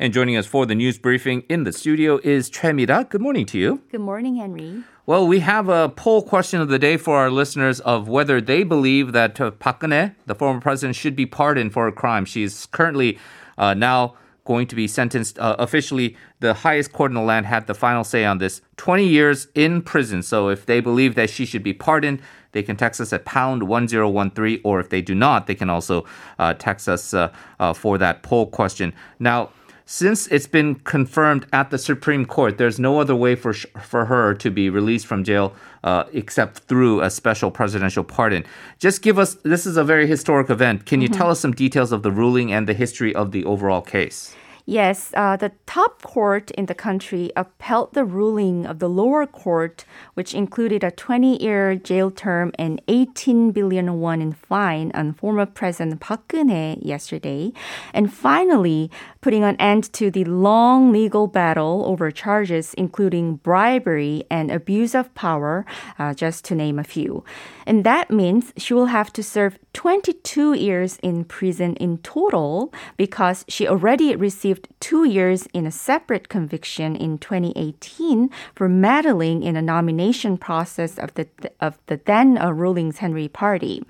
And joining us for the news briefing in the studio is Choi Mira. Good morning to you. Good morning, Henry. Well, we have a poll question of the day for our listeners of whether they believe that uh, Park Geun-hye, the former president, should be pardoned for a crime. She's currently uh, now going to be sentenced uh, officially. The highest court in the land had the final say on this 20 years in prison. So if they believe that she should be pardoned, they can text us at pound 1013, or if they do not, they can also uh, text us uh, uh, for that poll question. Now, since it's been confirmed at the Supreme Court, there's no other way for sh- for her to be released from jail uh, except through a special presidential pardon. Just give us this is a very historic event. Can you Mm-hmm. tell us some details of the ruling and the history of the overall case? Yes, uh, the top court in the country upheld the ruling of the lower court, which included a 20 year jail term and 18 billion won in fine on former President Park Geun-hye yesterday, and finally putting an end to the long legal battle over charges including bribery and abuse of power, uh, just to name a few. And that means she will have to serve 22 years in prison in total because she already received two years in a separate conviction in 2018 for meddling in a nomination process of the of the then uh, ruling Saenuri Party.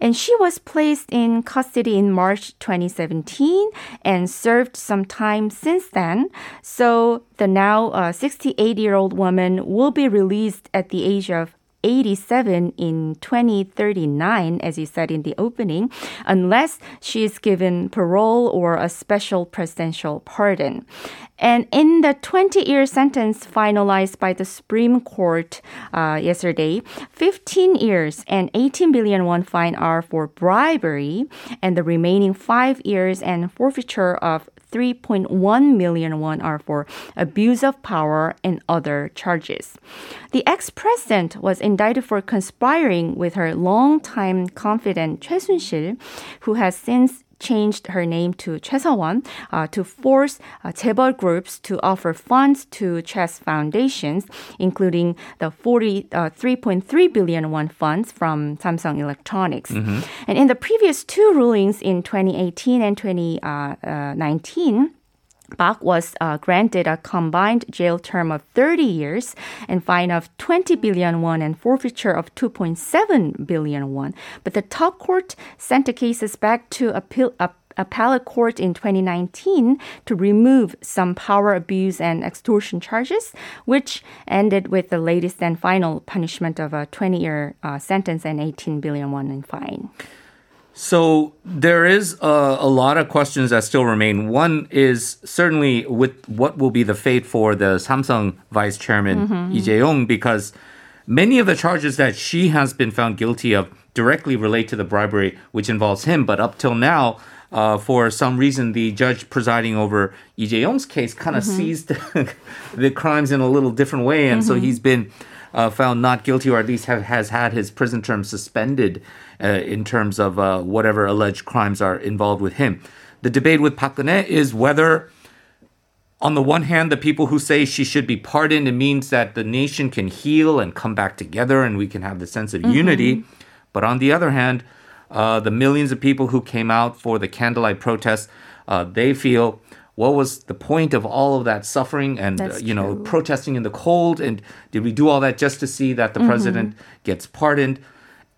And she was placed in custody in March 2017 and served some time since then. So the now 68 year old woman will be released at the age of 87 in 2039, as you said in the opening, unless she is given parole or a special presidential pardon. And in the 20 year sentence finalized by the Supreme Court uh, yesterday, 15 years and 18 billion won fine are for bribery, and the remaining five years and forfeiture of 3.1 million won are for abuse of power and other charges. The ex-president was indicted for conspiring with her longtime confidant Choi Soon-sil, who has since changed her name to Choi Seo-won uh, to force uh, 재벌 groups to offer funds to chess foundations, including the 40, uh, 3.3 billion won funds from Samsung Electronics. And in the previous two rulings in 2018 and 2019, Park was uh, granted a combined jail term of 30 years and fine of 20 billion won and forfeiture of 2.7 billion won. But the top court sent the cases back to appeal. Appellate court in 2019 to remove some power abuse and extortion charges, which ended with the latest and final punishment of a 20-year uh, sentence and 18 billion won in fine. So there is a, a lot of questions that still remain. One is certainly with what will be the fate for the Samsung vice chairman Lee Jae-yong, because many of the charges that she has been found guilty of directly relate to the bribery, which involves him. But up till now, uh, for some reason, the judge presiding over Lee Jae-yong's case kind of sees the, the crimes in a little different way, and so he's been uh, found not guilty, or at least have, has had his prison term suspended uh, in terms of uh, whatever alleged crimes are involved with him. The debate with Park Geun-hye is whether, on the one hand, the people who say she should be pardoned, it means that the nation can heal and come back together, and we can have the sense of unity. But on the other hand, uh, the millions of people who came out for the candlelight protests, uh, they feel. What was the point of all of that suffering and uh, you know true. protesting in the cold and did we do all that just to see that the president gets pardoned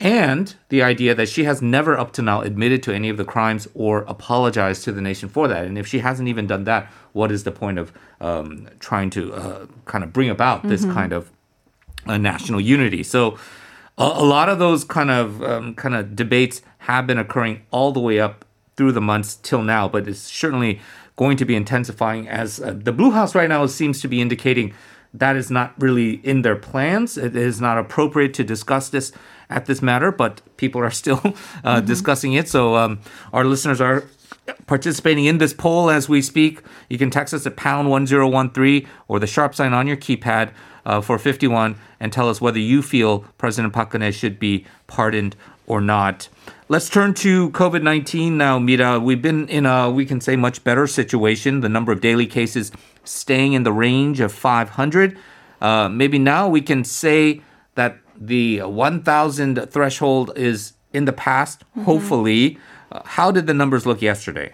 and the idea that she has never up to now admitted to any of the crimes or apologized to the nation for that. And if she hasn't even done that what is the point of um, trying to uh, kind of bring about this kind of uh, national unity? So a, a lot of those kind of um, kind of debates have been occurring all the way up through the months till now, but it's certainly going to be intensifying as uh, the Blue House right now seems to be indicating that is not really in their plans. It is not appropriate to discuss this at this matter, but people are still uh, discussing it. So um, our listeners are participating in this poll as we speak. You can text us at pound 1013 or the sharp sign on your keypad uh, for 51 and tell us whether you feel President Park Geun-hye should be pardoned or not. Let's turn to COVID 19 now, Mira. We've been in a, we can say, much better situation. The number of daily cases staying in the range of 500. Uh, maybe now we can say that the 1,000 threshold is in the past, hopefully. Uh, how did the numbers look yesterday?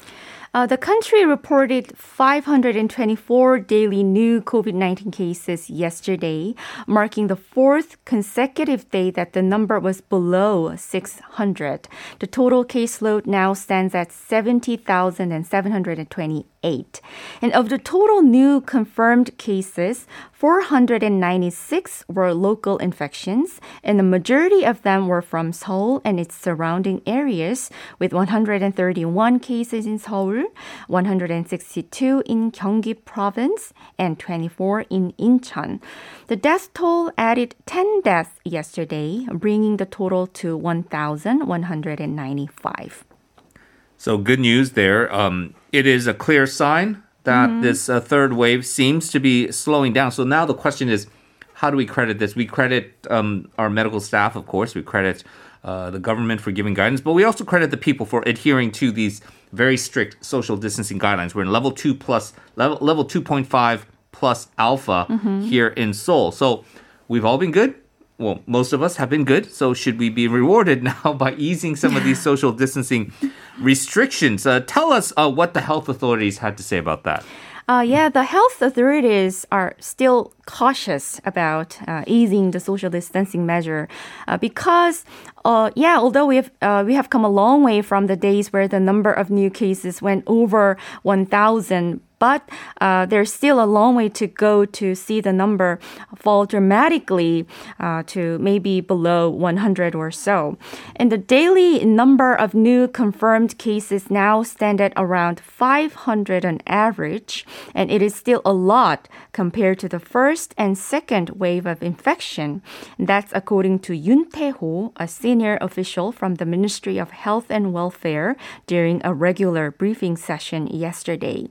Uh, the country reported 524 daily new COVID 19 cases yesterday, marking the fourth consecutive day that the number was below 600. The total caseload now stands at 70,728. And of the total new confirmed cases, 496 were local infections, and the majority of them were from Seoul and its surrounding areas, with 131 cases in Seoul, 162 in Gyeonggi province, and 24 in Incheon. The death toll added 10 deaths yesterday, bringing the total to 1,195. So good news there. Um, it is a clear sign that Mm-hmm. this uh, third wave seems to be slowing down. So now the question is, how do we credit this? We credit um, our medical staff, of course. We credit uh, the government for giving guidance, but we also credit the people for adhering to these very strict social distancing guidelines. We're in level two plus level level two point five plus alpha Mm-hmm. here in Seoul. So we've all been good. Well, most of us have been good. So should we be rewarded now by easing some of these social distancing restrictions? Uh, tell us uh, what the health authorities had to say about that. Uh, yeah, the health authorities are still cautious about uh, easing the social distancing measure uh, because, uh, yeah, although we have uh, we have come a long way from the days where the number of new cases went over 1,000. But uh, there's still a long way to go to see the number fall dramatically uh, to maybe below 100 or so. And the daily number of new confirmed cases now stand at around 500 on average, and it is still a lot compared to the first and second wave of infection. That's according to Yoon Tae-ho, a senior official from the Ministry of Health and Welfare during a regular briefing session yesterday.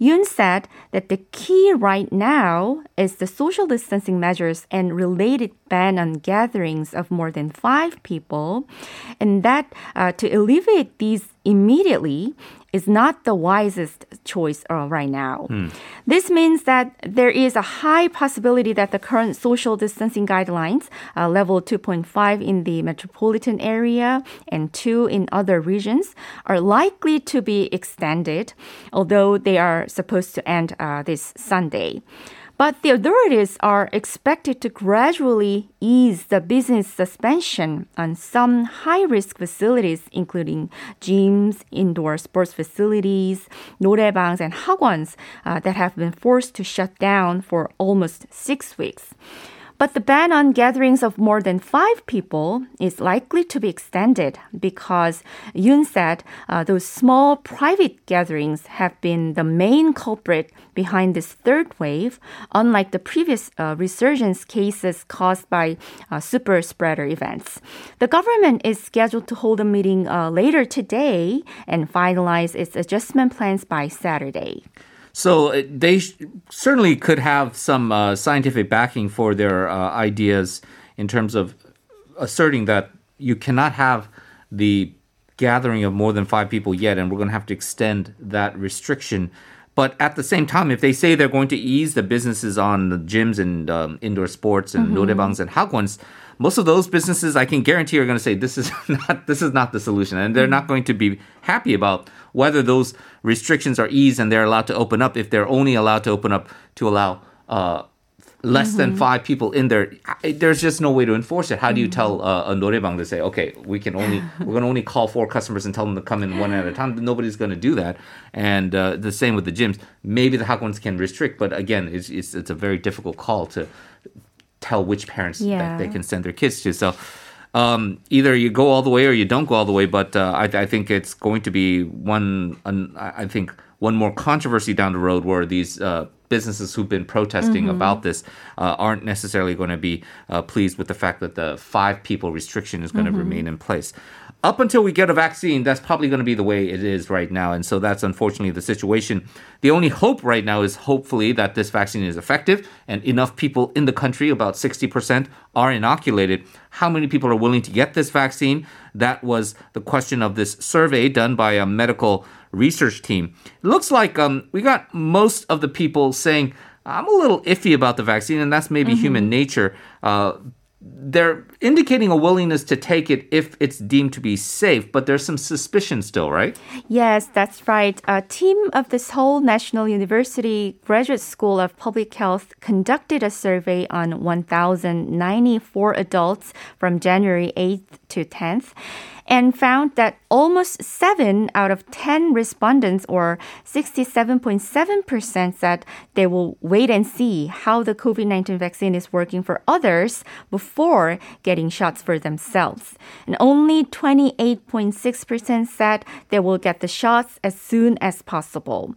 Yoon said that the key right now is the social distancing measures and related ban on gatherings of more than five people, and that uh, to alleviate these immediately is not the wisest choice uh, right now. This means that there is a high possibility that the current social distancing guidelines, uh, level 2.5 in the metropolitan area and 2 in other regions, are likely to be extended, although they are supposed to end uh, this Sunday. But the authorities are expected to gradually ease the business suspension on some high risk facilities, including gyms, indoor sports facilities, noraebangs, and hagwons uh, that have been forced to shut down for almost six weeks. But the ban on gatherings of more than five people is likely to be extended because Yoon said uh, those small private gatherings have been the main culprit behind this third wave, unlike the previous uh, resurgence cases caused by uh, super spreader events. The government is scheduled to hold a meeting uh, later today and finalize its adjustment plans by Saturday. So uh, they sh- certainly could have some uh, scientific backing for their uh, ideas in terms of asserting that you cannot have the gathering of more than five people yet, and we're going to have to extend that restriction. But at the same time, if they say they're going to ease the businesses on the gyms and um, indoor sports and mm mm-hmm. and hagwons, most of those businesses I can guarantee are going to say this is not this is not the solution and they're not mm-hmm. going to be happy about whether those restrictions are eased and they're allowed to open up if they're only allowed to open up to allow uh, less mm-hmm. than five people in there, there's just no way to enforce it. How do you mm-hmm. tell uh, a noraebang to say, okay, we can only we're going to only call four customers and tell them to come in one at a time? Nobody's going to do that. And uh, the same with the gyms. Maybe the hagwons can restrict, but again, it's, it's, it's a very difficult call to tell which parents Yeah. that they can send their kids to. So. Um, either you go all the way or you don't go all the way, but uh, I, I think it's going to be one. An, I think one more controversy down the road where these uh, businesses who've been protesting about this uh, aren't necessarily going to be uh, pleased with the fact that the five people restriction is going to remain in place. Up until we get a vaccine, that's probably going to be the way it is right now. And so that's unfortunately the situation. The only hope right now is hopefully that this vaccine is effective and enough people in the country, about 60%, are inoculated. How many people are willing to get this vaccine? That was the question of this survey done by a medical research team. It looks like um, we got most of the people saying, I'm a little iffy about the vaccine, and that's maybe human nature. Uh, they're indicating a willingness to take it if it's deemed to be safe, but there's some suspicion still, right? Yes, that's right. A team of the Seoul National University Graduate School of Public Health conducted a survey on 1,094 adults from January 8th to 10th and found that almost 7 out of 10 respondents, or 67.7%, said they will wait and see how the COVID 19 vaccine is working for others before getting shots for themselves. And only 28.6% said they will get the shots as soon as possible.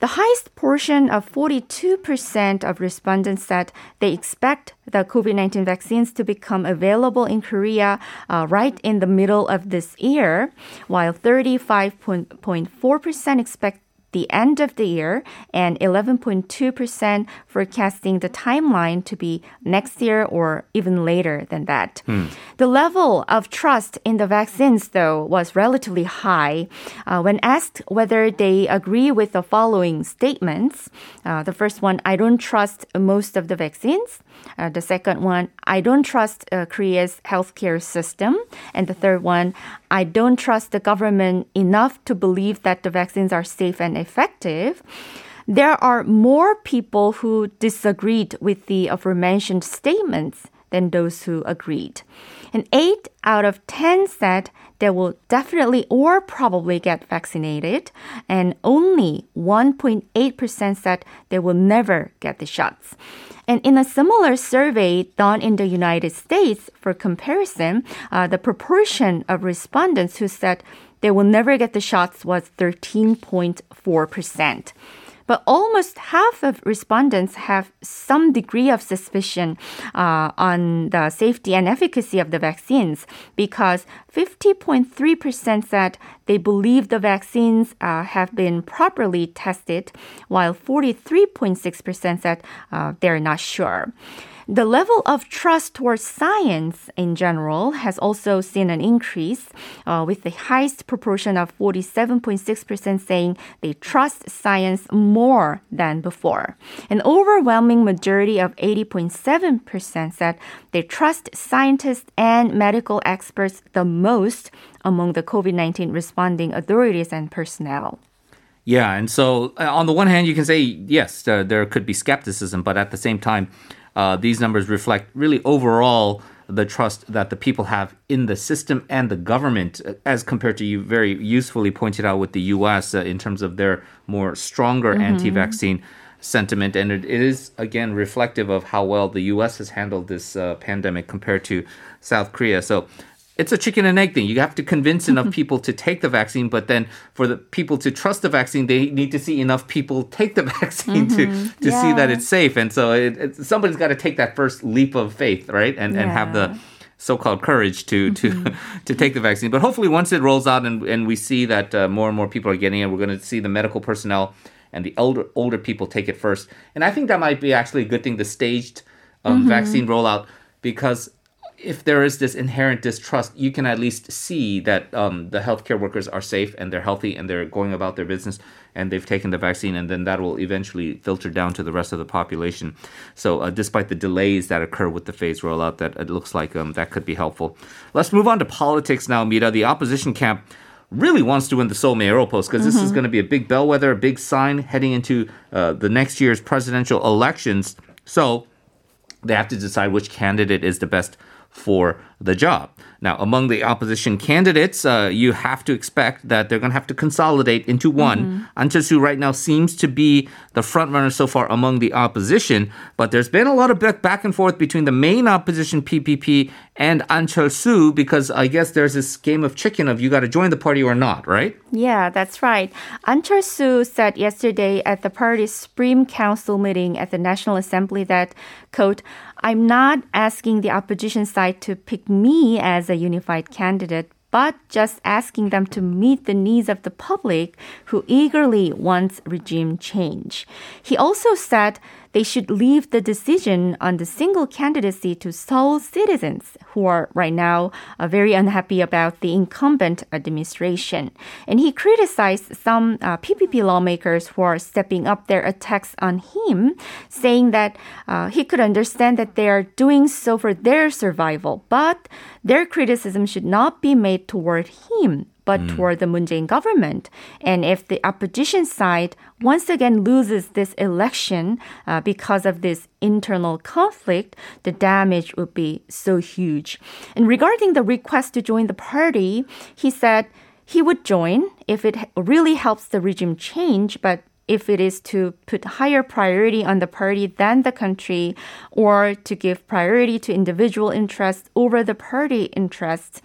The highest portion of 42% of respondents said they expect the COVID 19 vaccines to become available in Korea uh, right in the middle of this year, while 35.4% expect the end of the year and 11.2% forecasting the timeline to be next year or even later than that. Hmm. The level of trust in the vaccines, though, was relatively high. Uh, when asked whether they agree with the following statements, uh, the first one, I don't trust most of the vaccines. Uh, the second one, I don't trust uh, Korea's healthcare system. And the third one, I don't trust the government enough to believe that the vaccines are safe and effective. There are more people who disagreed with the aforementioned statements than those who agreed. And 8 out of 10 said they will definitely or probably get vaccinated, and only 1.8% said they will never get the shots. And in a similar survey done in the United States, for comparison, uh, the proportion of respondents who said they will never get the shots was 13.4%. But almost half of respondents have some degree of suspicion uh, on the safety and efficacy of the vaccines because 50.3% said they believe the vaccines uh, have been properly tested, while 43.6% said uh, they're not sure. The level of trust towards science in general has also seen an increase, uh, with the highest proportion of 47.6% saying they trust science more than before. An overwhelming majority of 80.7% said they trust scientists and medical experts the most among the COVID 19 responding authorities and personnel. Yeah, and so uh, on the one hand, you can say, yes, uh, there could be skepticism, but at the same time, uh, these numbers reflect really overall the trust that the people have in the system and the government, uh, as compared to you very usefully pointed out with the U.S. Uh, in terms of their more stronger mm-hmm. anti-vaccine sentiment, and it is again reflective of how well the U.S. has handled this uh, pandemic compared to South Korea. So it's a chicken and egg thing. You have to convince enough people to take the vaccine, but then for the people to trust the vaccine, they need to see enough people take the vaccine mm-hmm. to to yeah. see that it's safe. And so it, it, somebody's got to take that first leap of faith, right? And yeah. and have the so-called courage to to mm-hmm. to take the vaccine. But hopefully, once it rolls out and and we see that uh, more and more people are getting it, we're going to see the medical personnel and the older older people take it first. And I think that might be actually a good thing. The staged um, mm-hmm. vaccine rollout because if there is this inherent distrust, you can at least see that um, the healthcare workers are safe and they're healthy and they're going about their business and they've taken the vaccine, and then that will eventually filter down to the rest of the population. So, uh, despite the delays that occur with the phase rollout, that it looks like um, that could be helpful. Let's move on to politics now, Mira. The opposition camp really wants to win the Seoul mayoral post because mm-hmm. this is mm-hmm. going to be a big bellwether, a big sign heading into uh, the next year's presidential elections. So, they have to decide which candidate is the best for the job. Now, among the opposition candidates, uh, you have to expect that they're going to have to consolidate into one. Mm-hmm. Ahn Cheol-soo right now seems to be the front runner so far among the opposition, but there's been a lot of back and forth between the main opposition PPP and Ahn Cheol-soo because I guess there's this game of chicken of you got to join the party or not, right? Yeah, that's right. Ahn Cheol-soo said yesterday at the party's Supreme Council meeting at the National Assembly that, quote, I'm not asking the opposition side to pick me as a unified candidate, but just asking them to meet the needs of the public who eagerly wants regime change. He also said they should leave the decision on the single candidacy to Seoul citizens who are right now uh, very unhappy about the incumbent administration. And he criticized some uh, PPP lawmakers who are stepping up their attacks on him, saying that uh, he could understand that they are doing so for their survival, but their criticism should not be made toward him but mm. toward the Moon Jae-in government. And if the opposition side once again loses this election uh, because of this internal conflict, the damage would be so huge. And regarding the request to join the party, he said he would join if it really helps the regime change, but if it is to put higher priority on the party than the country or to give priority to individual interests over the party interests,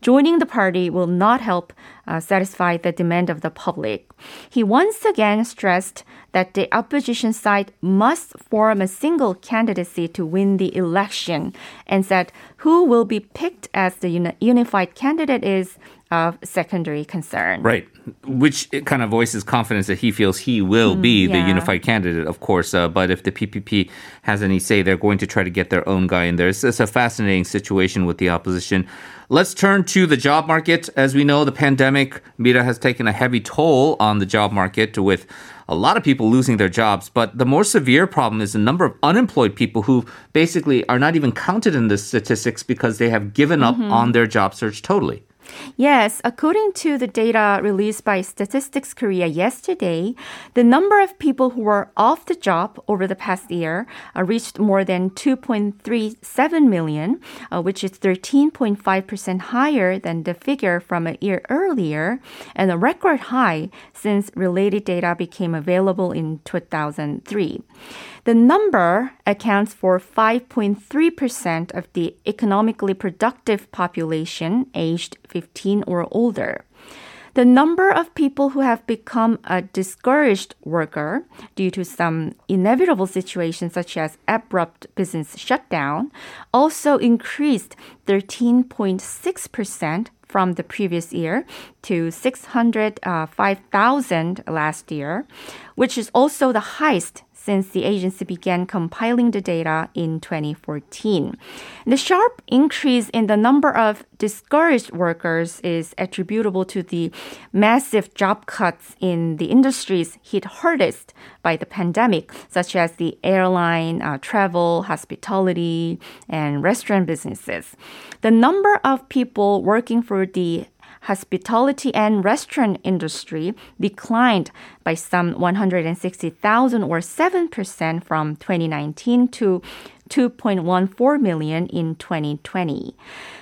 joining the party will not help uh, satisfy the demand of the public. He once again stressed that the opposition side must form a single candidacy to win the election and said who will be picked as the uni- unified candidate is of secondary concern. Right, which kind of voices confidence that he feels he will mm, be the unified candidate, of course. Uh, but if the PPP has any say, they're going to try to get their own guy in there. It's, it's a fascinating situation with the opposition. Let's turn to the job market. As we know, the pandemic, Mira, has taken a heavy toll on the job market with a lot of people losing their jobs. But the more severe problem is the number of unemployed people who basically are not even counted in the statistics because they have given up mm-hmm. on their job search totally. Yes, according to the data released by Statistics Korea yesterday, the number of people who were off the job over the past year uh, reached more than 2.37 million, uh, which is 13.5% higher than the figure from a year earlier, and a record high since related data became available in 2003. The number accounts for 5.3% of the economically productive population aged 15 or older. The number of people who have become a discouraged worker due to some inevitable situations such as abrupt business shutdown also increased 13.6% from the previous year to 605,000 uh, last year, which is also the highest since the agency began compiling the data in 2014. The sharp increase in the number of discouraged workers is attributable to the massive job cuts in the industries hit hardest by the pandemic, such as the airline, uh, travel, hospitality, and restaurant businesses. The number of people working for the hospitality and restaurant industry declined by some 160,000 or 7% from 2019 to 2.14 million in 2020.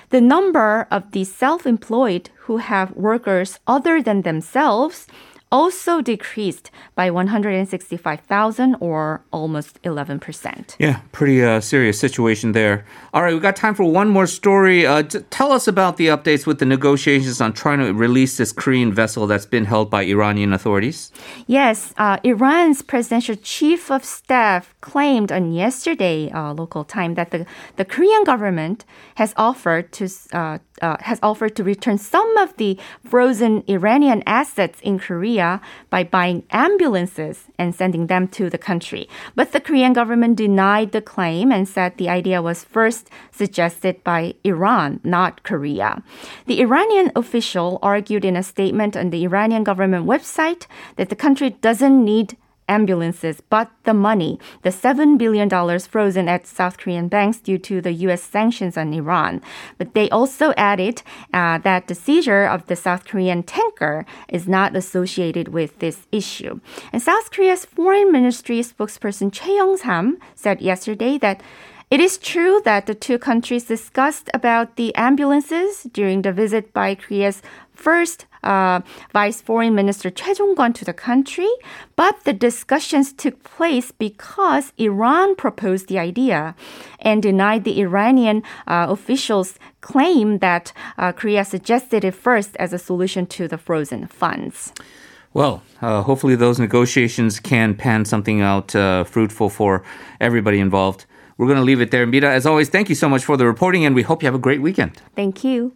The number of the self-employed who have workers other than themselves also decreased by 165,000 or almost 11%. Yeah, pretty uh, serious situation there. All right, we got time for one more story. Uh, tell us about the updates with the negotiations on trying to release this Korean vessel that's been held by Iranian authorities. Yes, uh, Iran's presidential chief of staff claimed on yesterday uh, local time that the, the Korean government has offered to uh, has offered to return some of the frozen Iranian assets in Korea by buying ambulances and sending them to the country. But the Korean government denied the claim and said the idea was first suggested by Iran, not Korea. The Iranian official argued in a statement on the Iranian government website that the country doesn't need ambulances, but the money, the $7 billion frozen at South Korean banks due to the U.S. sanctions on Iran. But they also added uh, that the seizure of the South Korean tanker is not associated with this issue. And South Korea's foreign ministry spokesperson Choi Young-sam said yesterday that it is true that the two countries discussed about the ambulances during the visit by Korea's first uh, Vice Foreign Minister Choi Jong-gun to the country, but the discussions took place because Iran proposed the idea and denied the Iranian uh, officials' claim that uh, Korea suggested it first as a solution to the frozen funds. Well, uh, hopefully those negotiations can pan something out uh, fruitful for everybody involved. We're going to leave it there. Mira, as always, thank you so much for the reporting, and we hope you have a great weekend. Thank you.